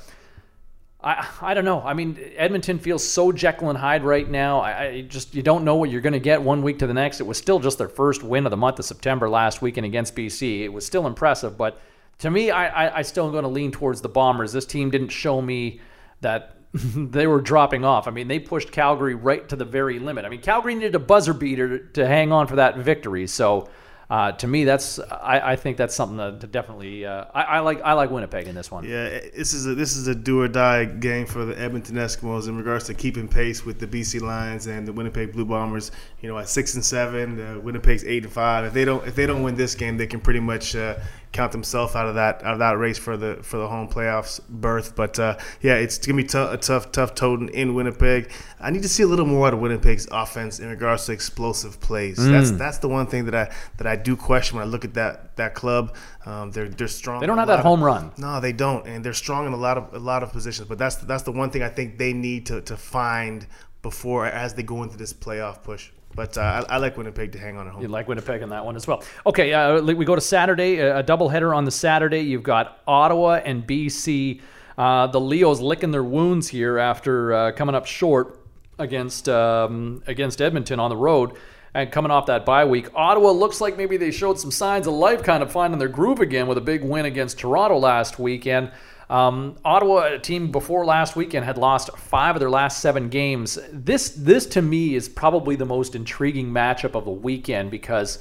I, I don't know. I mean, Edmonton feels so Jekyll and Hyde right now. I, I just you don't know what you're going to get one week to the next. It was still just their first win of the month of September last weekend against BC. It was still impressive, but to me, I, I, I still am going to lean towards the Bombers. This team didn't show me that they were dropping off. I mean, they pushed Calgary right to the very limit. I mean, Calgary needed a buzzer beater to hang on for that victory. So, uh, to me, that's I, I, think that's something to definitely. Uh, I, I, like I like Winnipeg in this one.
Yeah, this is a this is a do or die game for the Edmonton Eskimos in regards to keeping pace with the BC Lions and the Winnipeg Blue Bombers. You know, at six and seven, uh, Winnipeg's eight and five. If they don't if they don't win this game, they can pretty much uh, count themselves out of that out of that race for the for the home playoffs berth. But uh, yeah, it's gonna be t- a tough tough totem in Winnipeg. I need to see a little more out of Winnipeg's offense in regards to explosive plays. Mm. That's that's the one thing that I that I do question when I look at that that club. Um, they're they're strong.
They don't have that home run.
No, they don't, and they're strong in a lot of a lot of positions. But that's that's the one thing I think they need to to find before as they go into this playoff push. But uh, I, I, like Winnipeg to hang on at home.
You like Winnipeg in that one as well. Okay, uh, we go to Saturday, a doubleheader on the Saturday. You've got Ottawa and BC. Uh, the Leos licking their wounds here after uh, coming up short against um, against Edmonton on the road and coming off that bye week. Ottawa looks like maybe they showed some signs of life, kind of finding their groove again with a big win against Toronto last weekend. Um, Ottawa, a team before last weekend, had lost five of their last seven games. This, this to me, is probably the most intriguing matchup of the weekend because,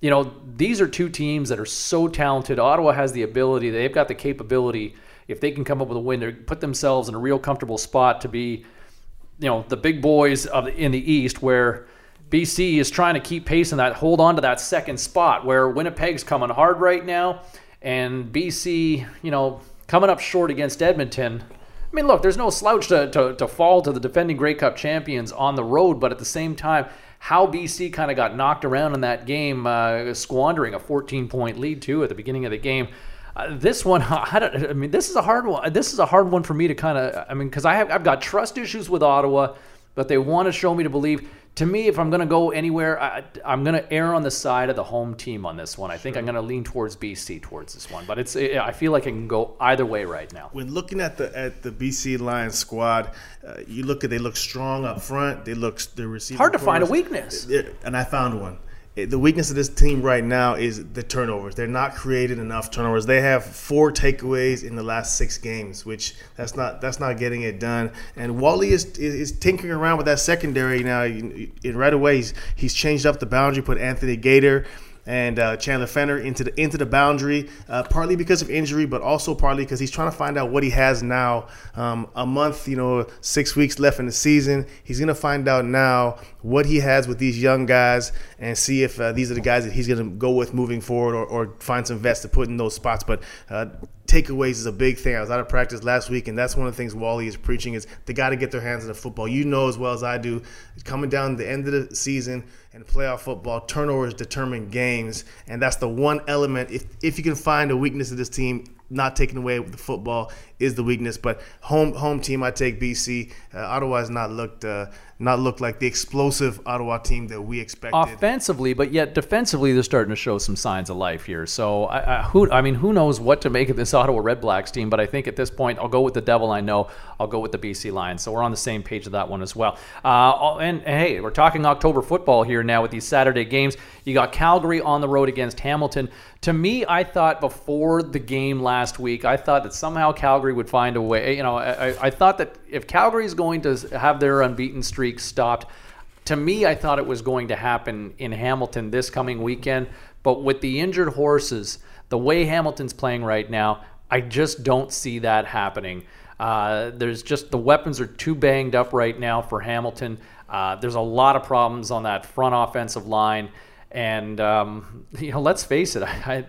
you know, these are two teams that are so talented. Ottawa has the ability; they've got the capability. If they can come up with a win, to put themselves in a real comfortable spot to be, you know, the big boys of in the East, where BC is trying to keep pace in that, hold on to that second spot. Where Winnipeg's coming hard right now, and BC, you know coming up short against Edmonton. I mean, look, there's no slouch to, to, to fall to the defending Grey Cup champions on the road, but at the same time, how BC kind of got knocked around in that game, uh, squandering a 14 point lead too at the beginning of the game. Uh, this one, I, I, mean, this is a hard one. This is a hard one for me to kind of, I mean, because I have I've got trust issues with Ottawa, but they want to show me to believe to me, if I'm going to go anywhere, I, am going to err on the side of the home team on this one. I think I'm going to lean towards BC towards this one, but it's I feel like it can go either way right now.
When looking at the at the BC Lions squad, uh, you look at they look strong up front. They look the receiver.
Hard to find a weakness,
and I found one. The weakness of this team right now is the turnovers. They're not creating enough turnovers. They have four takeaways in the last six games, which that's not that's not getting it done. And Wally is is, tinkering around with that secondary now. In, right away, he's, he's changed up the boundary, put Anthony Gaitor and uh, Chandler Fenner into the into the boundary, uh, partly because of injury, but also partly because he's trying to find out what he has now. Um, a month, you know, six weeks left in the season. He's gonna find out now what he has with these young guys and see if uh, these are the guys that he's gonna go with moving forward, or, or find some vets to put in those spots. But uh, takeaways is a big thing. I was out of practice last week, and that's one of the things Wally is preaching is they got to get their hands on the football. You know as well as I do, coming down the end of the season and playoff football, turnovers determine games, and that's the one element. If if you can find a weakness of this team, not taking away the football is the weakness. But home home team, I take BC. Uh, Ottawa has not looked uh, not looked like the explosive Ottawa team that we expected
offensively, but yet defensively they're starting to show some signs of life here. So I, I, who I mean, who knows what to make of this Ottawa Red Blacks team? But I think at this point I'll go with the Devil. I know I'll go with the BC Lions. So we're on the same page of that one as well. Uh, and, and hey, we're talking October football here now with these Saturday games. You got Calgary on the road against Hamilton. To me, I thought before the game last week, I thought that somehow Calgary would find a way. You know, I, I thought that if Calgary is going to have their unbeaten streak stopped, to me, I thought it was going to happen in Hamilton this coming weekend. But with the injured horses, the way Hamilton's playing right now, I just don't see that happening. Uh, there's just the weapons are too banged up right now for Hamilton. Uh, there's a lot of problems on that front offensive line. And um, you know, let's face it, I, I,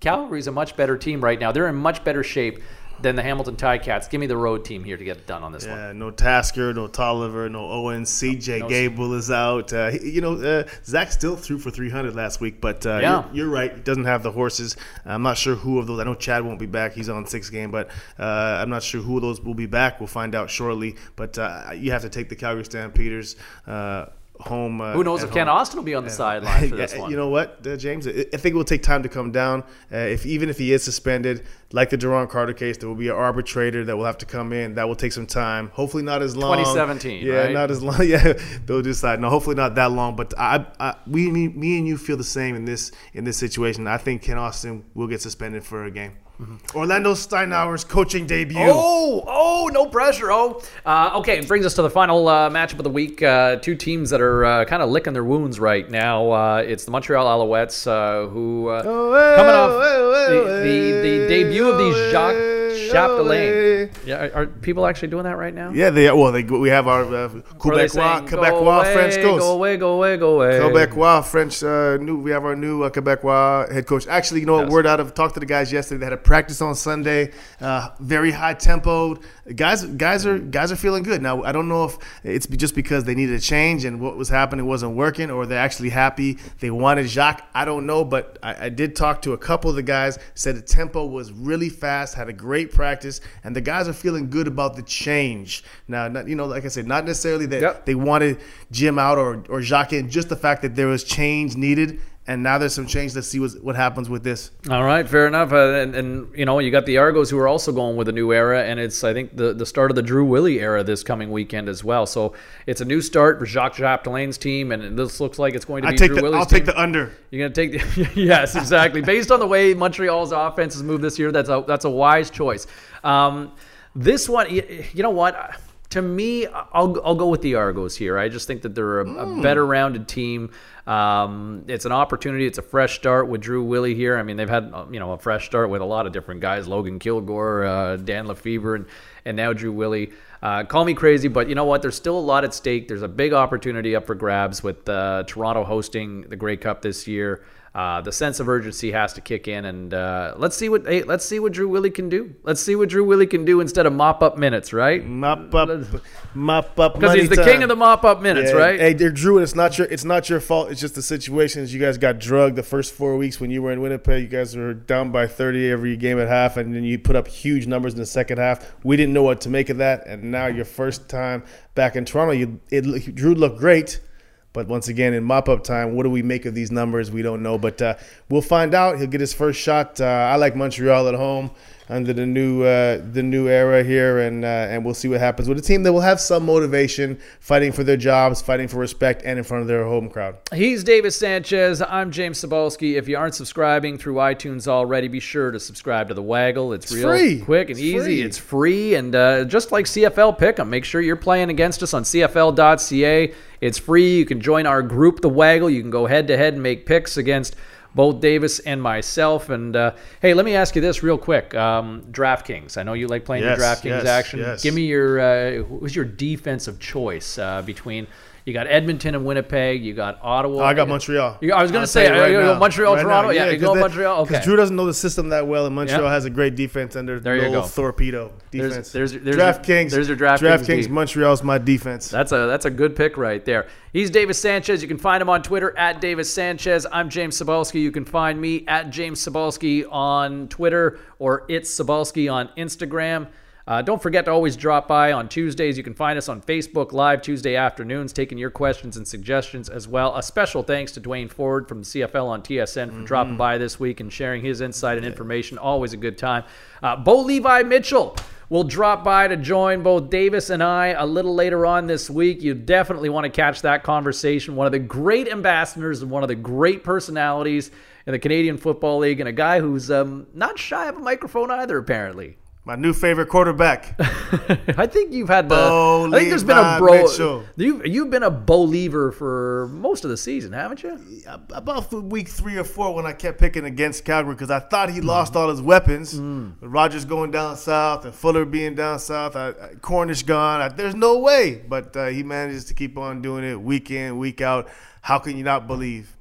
Calgary's a much better team right now. They're in much better shape than the Hamilton Ticats. Give me the road team here to get it done on this
yeah,
one.
Yeah, no Tasker, no Tolliver, no Owens. CJ no, Gable is out. Uh, you know, uh, Zach still threw for 300 last week, but uh, yeah. you're, you're, right. He doesn't have the horses. I'm not sure who of those. I know Chad won't be back. He's on six game, but uh, I'm not sure who of those will be back. We'll find out shortly. But uh, you have to take the Calgary Stampeders uh, home. Uh,
Who knows if home. Kent Austin will be on the sideline for this one?
You know what, uh, James? I think it will take time to come down. Uh, if even if he is suspended, like the Duron Carter case, there will be an arbitrator that will have to come in. That will take some time. Hopefully not as long.
2017.
Yeah,
right?
not as long. Yeah, they'll decide. No, hopefully not that long. But I, I, we, me, me and you feel the same in this in this situation. I think Kent Austin will get suspended for a game. Mm-hmm. Orlando Steinauer's coaching debut.
Oh, oh, no pressure. Oh, uh, okay. It brings us to the final uh, matchup of the week. Uh, two teams that are uh, kind of licking their wounds right now. Uh, it's the Montreal Alouettes, uh, who oh, coming off the, the, the, debut of the Jacques Chapdelaine. Yeah, are, are, people actually doing that right now?
Yeah, they. Well, they we have our uh, Quebecois, Quebecois French coach.
Go away, go away, go away.
Quebecois French. Uh, new. We have our new uh, Quebecois head coach. Actually, you know what? Yes. Word out of talked to the guys yesterday. They had a practice on Sunday. Uh, very high tempo. Guys, guys are guys are feeling good now. I don't know if it's just because they needed a change and what was happening wasn't working, or they're actually happy they wanted Jacques. I don't know, but I, I did talk to a couple of the guys. Said the tempo was really fast. Had a great practice, and the guys are feeling good about the change. Now, not, you know, like I said, not necessarily that yep. they wanted Jim out or or Jacques in, just the fact that there was change needed and now there's some change. Let's see what, what happens with this.
All right, fair enough. Uh, and, and, you know, you got the Argos who are also going with a new era, and it's I think the, the start of the Drew Willy era this coming weekend as well. So it's a new start for Jacques Chapdelaine's team, and this looks like it's going to be I
take
Drew
the,
Willy's
I'll
team.
take the under.
You're going to take the yes, exactly. Based on the way Montreal's offense has moved this year, that's a that's a wise choice. Um, this one, you, you know what? To me, I'll, I'll go with the Argos here. I just think that they're a, mm. a better rounded team. Um, it's an opportunity. It's a fresh start with Drew Willy here. I mean, they've had you know a fresh start with a lot of different guys: Logan Kilgore, uh, Dan LeFevour, and and now Drew Willy. Uh, call me crazy, but you know what? There's still a lot at stake. There's a big opportunity up for grabs with uh, Toronto hosting the Grey Cup this year uh, the sense of urgency has to kick in, and uh, let's see what hey, let's see what Drew Willy can do. Let's see what Drew Willy can do instead of mop up minutes, right?
Mop up, mop up.
Because he's the
time.
king of the mop up minutes, yeah. right?
Hey, dear Drew, it's not your it's not your fault. It's just the situations you guys got drugged the first four weeks when you were in Winnipeg. You guys were down by thirty every game at half, and then you put up huge numbers in the second half. We didn't know what to make of that, and now your first time back in Toronto, you it Drew looked great but once again, in mop up time, what do we make of these numbers? We don't know, but uh, we'll find out. He'll get his first shot. Uh, I like Montreal at home. Under the new uh, the new era here, and uh, and we'll see what happens with a team that will have some motivation, fighting for their jobs, fighting for respect, and in front of their home crowd.
He's Davis Sanchez. I'm James Cybulski. If you aren't subscribing through iTunes already, be sure to subscribe to the Waggle. It's,
It's
real
free.
quick and
It's
easy.
free.
It's free, and uh, just like CFL Pick'em, make sure you're playing against us on CFL.ca. It's free. You can join our group, the Waggle. You can go head to head and make picks against both Davis and myself. And uh, hey, let me ask you this real quick: um, DraftKings. I know you like playing
Yes,
the DraftKings
yes,
action.
yes.
Give me your uh, who's your defensive choice uh, between. You got Edmonton and Winnipeg. You got Ottawa.
Oh, I got Montreal.
You- I was gonna say,
you
are you gonna
now.
Montreal, Toronto? Yeah, you go Montreal? Okay.
Drew doesn't know the system that well, and Montreal
Yeah.
has a great defense under
There you
little
go.
torpedo defense.
there's- there's your-
DraftKings.
there's your DraftKings
DraftKings. Montreal's my defense.
That's a that's a good pick right there. He's Davis Sanchez. You can find him on Twitter at Davis Sanchez. I'm James Cybulski. You can find me at James Cybulski on Twitter or it's Cybulski on Instagram. Uh, don't forget to always drop by on Tuesdays. You can find us on Facebook Live Tuesday afternoons, taking your questions and suggestions as well. A special thanks to Duane Forde from the CFL on TSN for dropping by this week and sharing his insight and information. Always a good time. Uh, Bo Levi Mitchell will drop by to join both Davis and I a little later on this week. You definitely want to catch that conversation. One of the great ambassadors and one of the great personalities in the Canadian Football League, and a guy who's um, not shy of a microphone either, apparently.
My new favorite quarterback.
I think you've had the.
Bo
I think there's been a bro.
Mitchell.
You've you've been a Bo Lever for most of the season, haven't you?
about week three or four when I kept picking against Calgary because I thought he lost all his weapons. With Rogers going down south and Fuller being down south, I, I, Cornish gone. I, there's no way, but uh, he manages to keep on doing it week in, week out. How can you not believe?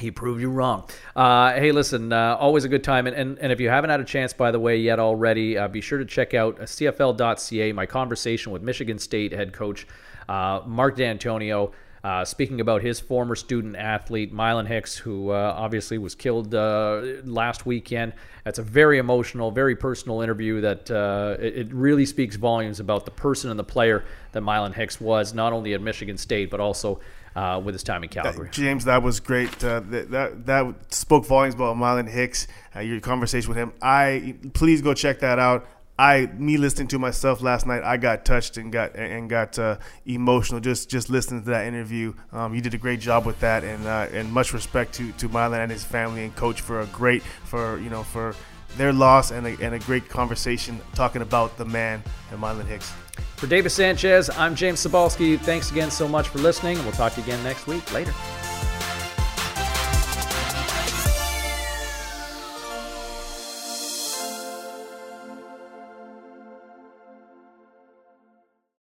He proved you wrong. Uh, hey, listen, uh, always a good time. And, and, and if you haven't had a chance, by the way, yet already, uh, be sure to check out uh, CFL.ca, my conversation with Michigan State head coach uh, Mark Dantonio, uh, speaking about his former student athlete, Mylan Hicks, who obviously was killed last weekend. That's a very emotional, very personal interview that it, it really speaks volumes about the person and the player that Mylan Hicks was, not only at Michigan State, but also uh, with his time in Calgary.
James, that was great. Uh, that, that that spoke volumes about Marlon Hicks. Uh, your conversation with him. I please go check that out. I me listening to myself last night. I got touched and got and got uh, emotional just just listening to that interview. Um, you did a great job with that, and uh, and much respect to to Marlon and his family and coach for a great for you know for their loss and a, and a great conversation talking about the man and Marlon Hicks.
For Davis Sanchez, I'm James Cybulski. Thanks again so much for listening, and we'll talk to you again next week. Later.